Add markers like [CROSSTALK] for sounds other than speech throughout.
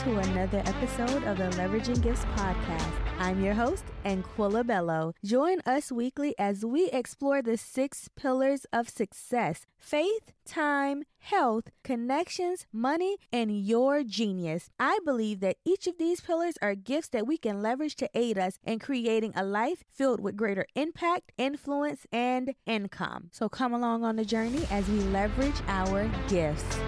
to another episode of the Leveraging Gifts podcast. I'm your host, Anquilla Bellow. Join us weekly as we explore the six pillars of success faith, time, health, connections, money, and your genius. I believe that each of these pillars are gifts that we can leverage to aid us in creating a life filled with greater impact, influence, and income. So come along on the journey as we leverage our gifts.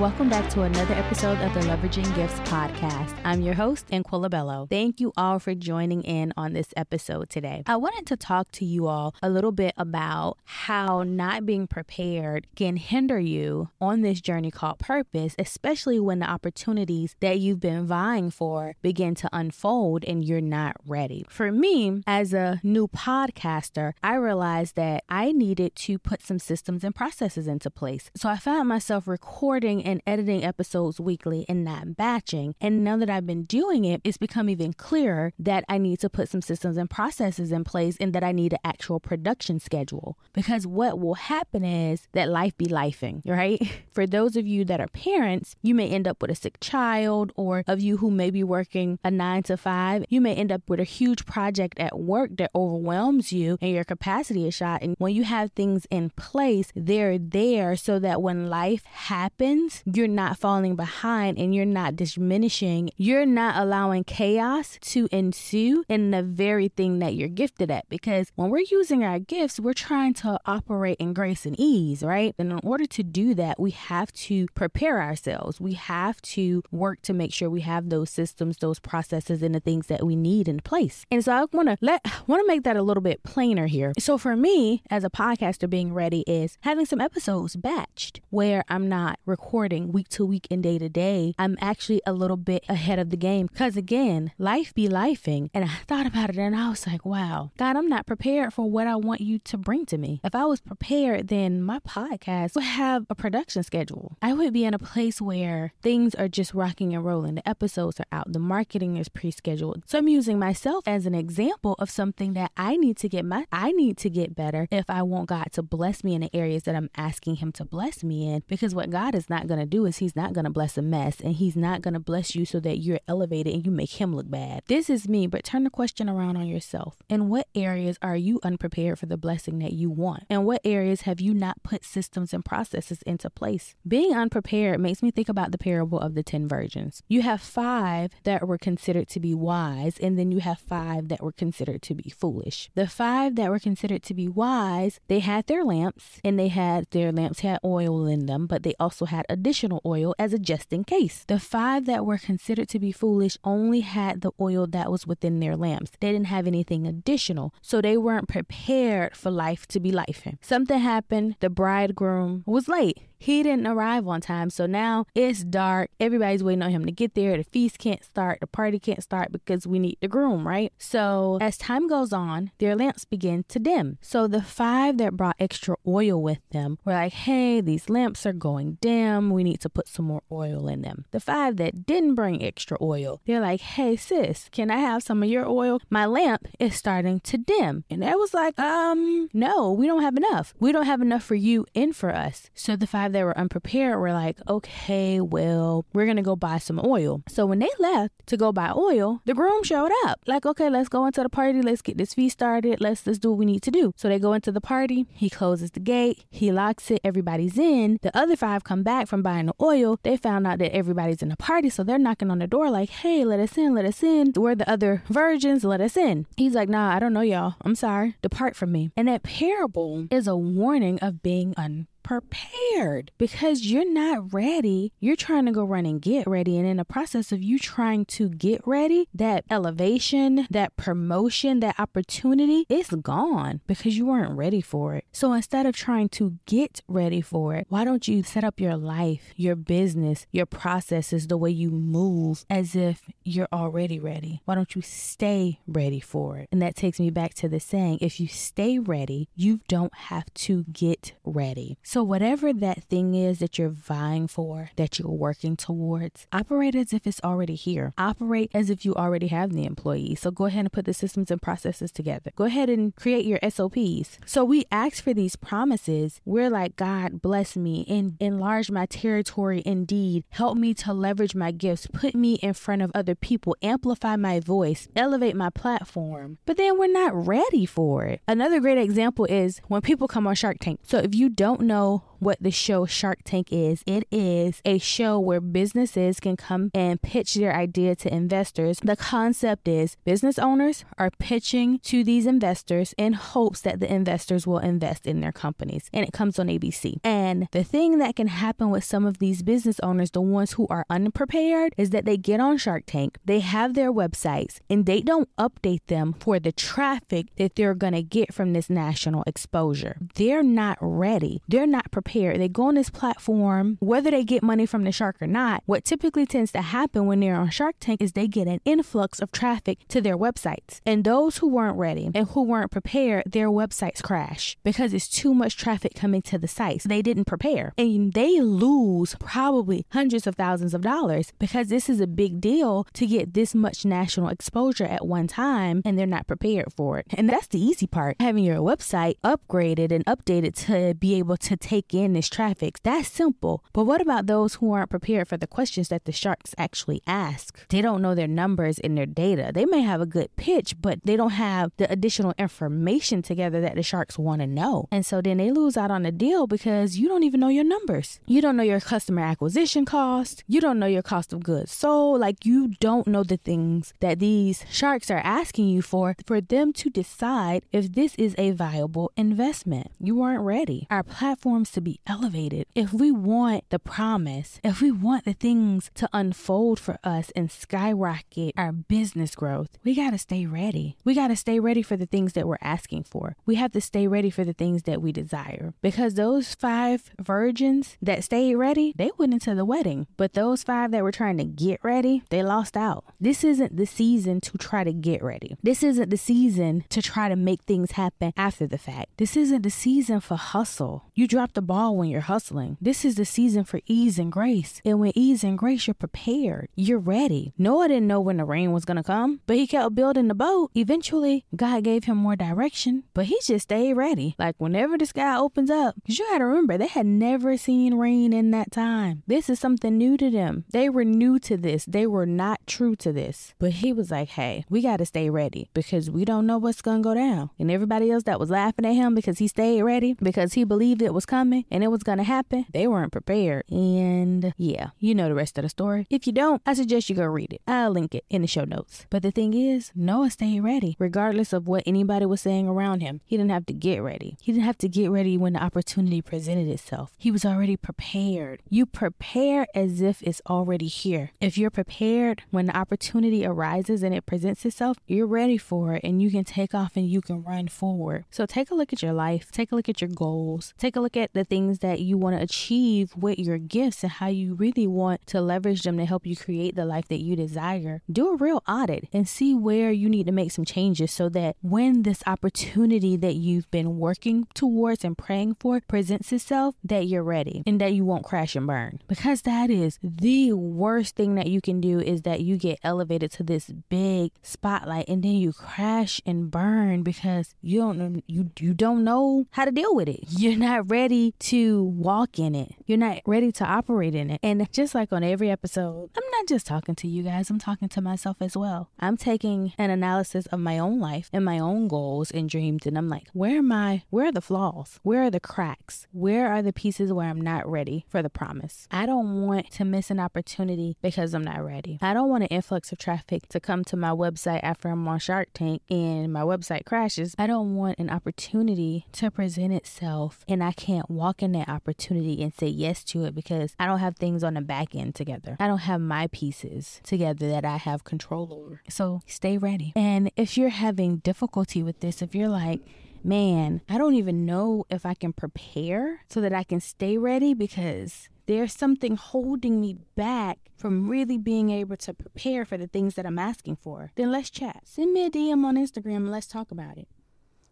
Welcome back to another episode of the Leveraging Gifts podcast. I'm your host, Anquilla Bellow. Thank you all for joining in on this episode today. I wanted to talk to you all a little bit about how not being prepared can hinder you on this journey called purpose, especially when the opportunities that you've been vying for begin to unfold and you're not ready. For me, as a new podcaster, I realized that I needed to put some systems and processes into place. So I found myself recording and editing episodes weekly and not batching. And now that I've been doing it, it's become even clearer that I need to put some systems and processes in place and that I need an actual production schedule. Because what will happen is that life be lifing, right? [LAUGHS] For those of you that are parents, you may end up with a sick child, or of you who may be working a nine to five, you may end up with a huge project at work that overwhelms you and your capacity is shot. And when you have things in place, they're there so that when life happens, you're not falling behind and you're not diminishing. You're not allowing chaos to ensue in the very thing that you're gifted at. Because when we're using our gifts, we're trying to operate in grace and ease, right? And in order to do that, we have to prepare ourselves. We have to work to make sure we have those systems, those processes, and the things that we need in place. And so I want to let [SIGHS] want to make that a little bit plainer here. So for me, as a podcaster, being ready is having some episodes batched where I'm not recording recording week to week and day to day, I'm actually a little bit ahead of the game. Because again, life be lifing. And I thought about it and I was like, wow, God, I'm not prepared for what I want you to bring to me. If I was prepared, then my podcast would have a production schedule. I would be in a place where things are just rocking and rolling. The episodes are out, the marketing is pre scheduled. So I'm using myself as an example of something that I need to get my I need to get better if I want God to bless me in the areas that I'm asking him to bless me in because what God is not going to do is he's not going to bless a mess and he's not going to bless you so that you're elevated and you make him look bad. This is me, but turn the question around on yourself. In what areas are you unprepared for the blessing that you want? And what areas have you not put systems and processes into place? Being unprepared makes me think about the parable of the 10 virgins. You have five that were considered to be wise, and then you have five that were considered to be foolish. The five that were considered to be wise, they had their lamps and they had their lamps had oil in them, but they also had a additional oil as a just in case. The five that were considered to be foolish only had the oil that was within their lamps. They didn't have anything additional, so they weren't prepared for life to be life. Something happened, the bridegroom was late. He didn't arrive on time, so now it's dark. Everybody's waiting on him to get there. The feast can't start, the party can't start because we need the groom, right? So as time goes on, their lamps begin to dim. So the five that brought extra oil with them were like, hey, these lamps are going dim. We need to put some more oil in them. The five that didn't bring extra oil, they're like, hey, sis, can I have some of your oil? My lamp is starting to dim. And I was like, um, no, we don't have enough. We don't have enough for you and for us. So the five that were unprepared were like, okay, well, we're going to go buy some oil. So when they left to go buy oil, the groom showed up. Like, okay, let's go into the party. Let's get this feast started. Let's, let's do what we need to do. So they go into the party. He closes the gate. He locks it. Everybody's in. The other five come back from buying the oil. They found out that everybody's in the party. So they're knocking on the door like, hey, let us in. Let us in. We're the other virgins. Let us in. He's like, nah, I don't know y'all. I'm sorry. Depart from me. And that parable is a warning of being un prepared because you're not ready. You're trying to go run and get ready. And in the process of you trying to get ready, that elevation, that promotion, that opportunity, it's gone because you weren't ready for it. So instead of trying to get ready for it, why don't you set up your life, your business, your processes, the way you move as if you're already ready? Why don't you stay ready for it? And that takes me back to the saying if you stay ready, you don't have to get ready. So, whatever that thing is that you're vying for, that you're working towards, operate as if it's already here. Operate as if you already have the employee. So, go ahead and put the systems and processes together. Go ahead and create your SOPs. So, we ask for these promises. We're like, God, bless me and enlarge my territory indeed. Help me to leverage my gifts. Put me in front of other people. Amplify my voice. Elevate my platform. But then we're not ready for it. Another great example is when people come on Shark Tank. So if you don't know what the show Shark Tank is. It is a show where businesses can come and pitch their idea to investors. The concept is business owners are pitching to these investors in hopes that the investors will invest in their companies. And it comes on ABC. And the thing that can happen with some of these business owners, the ones who are unprepared, is that they get on Shark Tank, they have their websites, and they don't update them for the traffic that they're going to get from this national exposure. They're not ready. They're not prepared they go on this platform, whether they get money from the shark or not. What typically tends to happen when they're on Shark Tank is they get an influx of traffic to their websites. And those who weren't ready and who weren't prepared, their websites crash because it's too much traffic coming to the sites. They didn't prepare. And they lose probably hundreds of thousands of dollars because this is a big deal to get this much national exposure at one time and they're not prepared for it. And that's the easy part having your website upgraded and updated to be able to take in this traffic. That's simple. But what about those who aren't prepared for the questions that the sharks actually ask? They don't know their numbers and their data. They may have a good pitch, but they don't have the additional information together that the sharks want to know. And so then they lose out on the deal because you don't even know your numbers. You don't know your customer acquisition cost. You don't know your cost of goods sold. Like you don't know the things that these sharks are asking you for for them to decide if this is a viable investment. You aren't ready. Our platforms to be elevated, if we want the promise, if we want the things to unfold for us and skyrocket our business growth, we got to stay ready. We got to stay ready for the things that we're asking for. We have to stay ready for the things that we desire because those five virgins that stayed ready, they went into the wedding. But those five that were trying to get ready, they lost out. This isn't the season to try to get ready. This isn't the season to try to make things happen after the fact. This isn't the season for hustle. You the ball when you're hustling. This is the season for ease and grace. And with ease and grace, you're prepared. You're ready. Noah didn't know when the rain was going to come, but he kept building the boat. Eventually, God gave him more direction, but he just stayed ready. Like whenever the sky opens up, because you had to remember, they had never seen rain in that time. This is something new to them. They were new to this. They were not true to this. But he was like, hey, we got to stay ready because we don't know what's going to go down. And everybody else that was laughing at him because he stayed ready, because he believed it was coming, and it was going to happen, they weren't prepared. And yeah, you know the rest of the story. If you don't, I suggest you go read it. I'll link it in the show notes. But the thing is, Noah stayed ready, regardless of what anybody was saying around him. He didn't have to get ready. He didn't have to get ready when the opportunity presented itself. He was already prepared. You prepare as if it's already here. If you're prepared when the opportunity arises and it presents itself, you're ready for it and you can take off and you can run forward. So take a look at your life, take a look at your goals, take a look at the things things that you want to achieve with your gifts and how you really want to leverage them to help you create the life that you desire, do a real audit and see where you need to make some changes so that when this opportunity that you've been working towards and praying for presents itself, that you're ready and that you won't crash and burn. Because that is the worst thing that you can do is that you get elevated to this big spotlight and then you crash and burn because you don't you you don't know how to deal with it. You're not ready to to walk in it. You're not ready to operate in it. And just like on every episode, I'm not just talking to you guys, I'm talking to myself as well. I'm taking an analysis of my own life and my own goals and dreams. And I'm like, where am I? Where are the flaws? Where are the cracks? Where are the pieces where I'm not ready for the promise? I don't want to miss an opportunity because I'm not ready. I don't want an influx of traffic to come to my website after I'm on Shark Tank and my website crashes. I don't want an opportunity to present itself and I can't walk in that opportunity and say yes to it because I don't have things on the back end together. I don't have my pieces together that I have control over. So stay ready. And if you're having difficulty with this, if you're like, man, I don't even know if I can prepare so that I can stay ready because there's something holding me back from really being able to prepare for the things that I'm asking for, then let's chat. Send me a DM on Instagram and let's talk about it.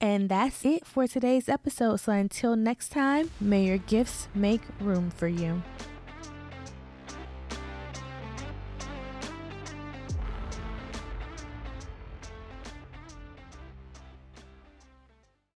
And that's it for today's episode. So until next time, may your gifts make room for you.